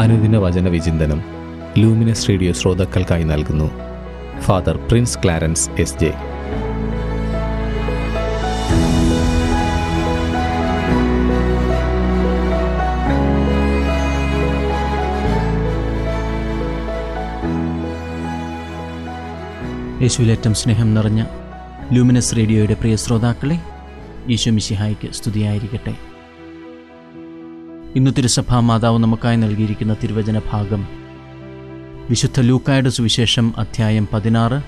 അനുദിന വചന വിചിന്തനം ലൂമിനസ് റേഡിയോ ശ്രോതാക്കൾക്കായി നൽകുന്നു. Father Prince Clarence S J. യേശുവിലേറ്റം സ്നേഹം നിറഞ്ഞ ലൂമിനസ് റേഡിയോയുടെ പ്രിയ ശ്രോതാക്കളെ യേശു മിശിഹായ്ക്ക് സ്തുതിയായിരിക്കട്ടെ. ഇന്ന് തിരുസഭാ മാതാവ് നമുക്കായി നൽകിയിരിക്കുന്ന തിരുവചന ഭാഗം. വിശുദ്ധ ലൂക്കായുടെ സുവിശേഷം അധ്യായം പതിനാറ്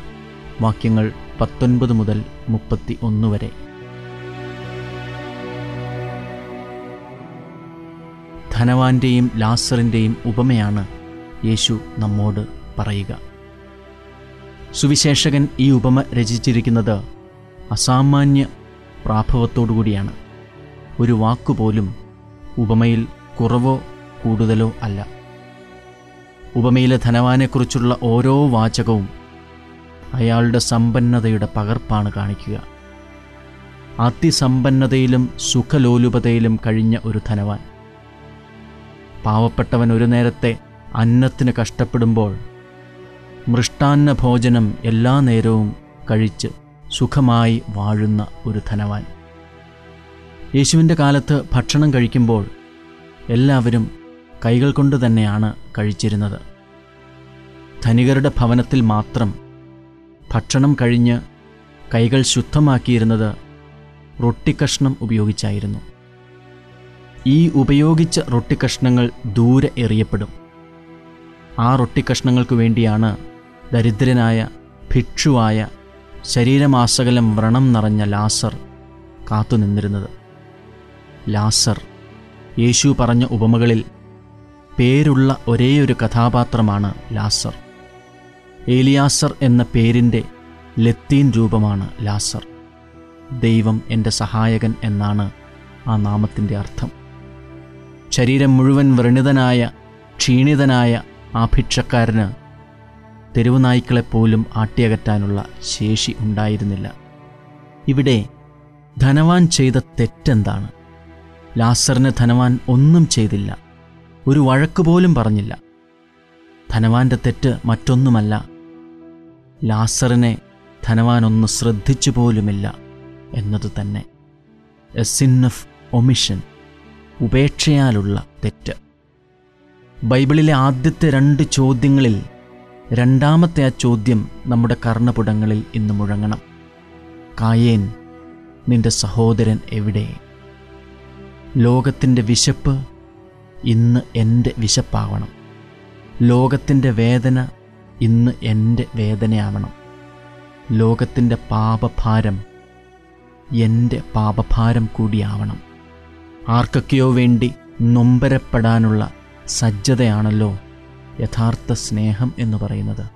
വാക്യങ്ങൾ പത്തൊൻപത് മുതൽ മുപ്പത്തി ഒന്ന് വരെ. ധനവാന്റെയും ലാസറിന്റെയും ഉപമയാണ് യേശു നമ്മോട് പറയുക. സുവിശേഷകൻ ഈ ഉപമ രചിച്ചിരിക്കുന്നത് അസാമാന്യ പ്രാഭവത്തോടുകൂടിയാണ്. ഒരു വാക്കുപോലും ഉപമയിൽ കുറവോ കൂടുതലോ അല്ല. ഉപമയിലെ ധനവാനെക്കുറിച്ചുള്ള ഓരോ വാചകവും അയാളുടെ സമ്പന്നതയുടെ പകർപ്പാണ് കാണിക്കുക. അതിസമ്പന്നതയിലും സുഖലോലുപതയിലും കഴിഞ്ഞ ഒരു ധനവാൻ. പാവപ്പെട്ടവൻ ഒരു നേരത്തെ അന്നത്തിന് കഷ്ടപ്പെടുമ്പോൾ മൃഷ്ടാന്ന ഭോജനം എല്ലാ നേരവും കഴിച്ച് സുഖമായി വാഴുന്ന ഒരു ധനവാൻ. യേശുവിന്റെ കാലത്ത് ഭക്ഷണം കഴിക്കുമ്പോൾ എല്ലാവരും കൈകൾ കൊണ്ട് തന്നെയാണ് കഴിച്ചിരുന്നത്. ധനികരുടെ ഭവനത്തിൽ മാത്രം ഭക്ഷണം കഴിഞ്ഞ് കൈകൾ ശുദ്ധമാക്കിയിരുന്നത് റൊട്ടിക്കഷ്ണം ഉപയോഗിച്ചായിരുന്നു. ഈ ഉപയോഗിച്ച റൊട്ടിക്കഷ്ണങ്ങൾ ദൂരെ എറിയപ്പെടും. ആ റൊട്ടിക്കഷ്ണങ്ങൾക്ക് വേണ്ടിയാണ് ദരിദ്രനായ ഭിക്ഷുവായ ശരീരമാസകലം വ്രണം നിറഞ്ഞ ലാസർ കാത്തുനിന്നിരുന്നത്. ലാസർ. യേശു പറഞ്ഞ ഉപമകളിൽ പേരുള്ള ഒരേയൊരു കഥാപാത്രമാണ് ലാസർ. ഏലിയാസർ എന്ന പേരിന്റെ ലത്തീൻ രൂപമാണ് ലാസർ. ദൈവം എന്റെ സഹായകൻ എന്നാണ് ആ നാമത്തിന്റെ അർത്ഥം. ശരീരം മുഴുവൻ വ്രണിതനായ ക്ഷീണിതനായ ആ ഭിക്ഷക്കാരന് തെരുവുനായ്ക്കളെപ്പോലും ആട്ടിയകറ്റാനുള്ള ശേഷി ഉണ്ടായിരുന്നില്ല. ഇവിടെ ധനവാൻ ചെയ്ത തെറ്റെന്താണ്? ലാസറിന് ധനവാൻ ഒന്നും ചെയ്തില്ല. ഒരു വഴക്കുപോലും പറഞ്ഞില്ല. ധനവാന്റെ തെറ്റ് മറ്റൊന്നുമല്ല. ലാസറിനെ ധനവാൻ ഒന്ന് ശ്രദ്ധിച്ചു പോലുമില്ല എന്നത് തന്നെ. എ സിൻ ഓഫ് ഒമിഷൻ ഉപേക്ഷയാലുള്ള തെറ്റ്. ബൈബിളിലെ ആദ്യത്തെ രണ്ട് ചോദ്യങ്ങളിൽ രണ്ടാമത്തെ ആ ചോദ്യം നമ്മുടെ കർണപുടങ്ങളിൽ ഇന്ന് മുഴങ്ങണം. കായേൻ നിന്റെ സഹോദരൻ എവിടെ? ലോകത്തിന്റെ വിശപ്പ് ഇന്ന് എന്റെ വിശപ്പാവണം. ലോകത്തിന്റെ വേദന ഇന്ന് എന്റെ വേദനയാവണം. ലോകത്തിന്റെ പാപഭാരം എന്റെ പാപഭാരം കൂടിയാവണം. ആർക്കൊക്കെയോ വേണ്ടി നൊമ്പരപ്പെടാനുള്ള സജ്ജതയാണല്ലോ യഥാർത്ഥ സ്നേഹം എന്ന് പറയുന്നത്.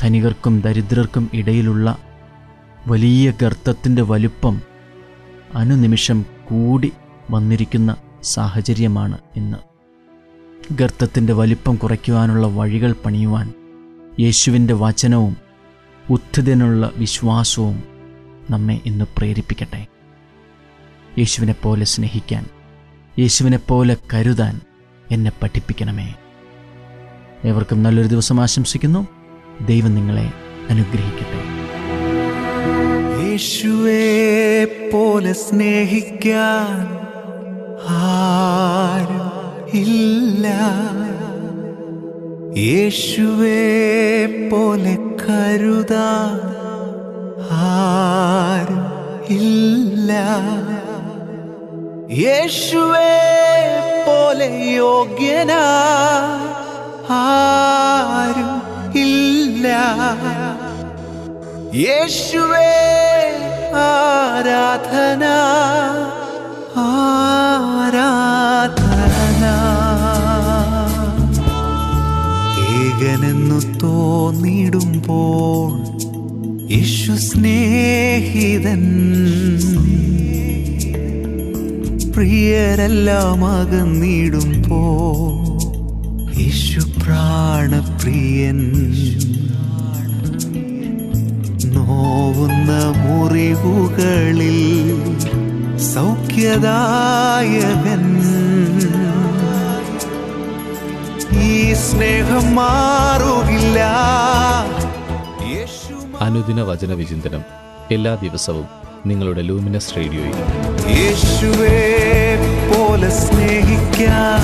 ധനികർക്കും ദരിദ്രർക്കും ഇടയിലുള്ള വലിയ ഗർത്തത്തിന്റെ വലുപ്പം അനുനിമിഷം കൂടി വന്നിരിക്കുന്ന സാഹചര്യമാണ് ഇന്ന്. ഗർത്തത്തിന്റെ വലിപ്പം കുറയ്ക്കുവാനുള്ള വഴികൾ പണിയുവാൻ യേശുവിന്റെ വചനവും ഉത്ഥിതനുള്ള വിശ്വാസവും നമ്മെ ഇന്ന് പ്രേരിപ്പിക്കട്ടെ. യേശുവിനെപ്പോലെ സ്നേഹിക്കാൻ യേശുവിനെപ്പോലെ കരുതാൻ എന്നെ പഠിപ്പിക്കണമേ. ഏവർക്കും നല്ലൊരു ദിവസം ആശംസിക്കുന്നു. ദൈവം നിങ്ങളെ അനുഗ്രഹിക്കട്ടെ. യേശുവേ പോലെ സ്നേഹിക്കാൻ ഇല്ല. യേശുവേ പോലെ കരുതാ. ആരും ഇല്ല. യേശുവേ പോലെ യോഗ്യനാ. ആരും ഇല്ല. യേശുവേ ആരാധന. ആരാധന ഏകനെന്നു തോന്നിടുമ്പോൾ യേശു സ്നേഹിതൻ. പ്രിയരെല്ലാം അകന്നിടുമ്പോ യേശു പ്രാണപ്രിയൻ. നോവുന്ന മുറിവുകളിൽ സൗഖ്യദായകൻ. സ്നേഹം മാറുകില്ല അനുദിന വചന വിചിന്തനം എല്ലാ ദിവസവും നിങ്ങളുടെ ലൂമിനസ് റേഡിയോയിൽ. യേശുവേ പോലെ സ്നേഹിക്കാൻ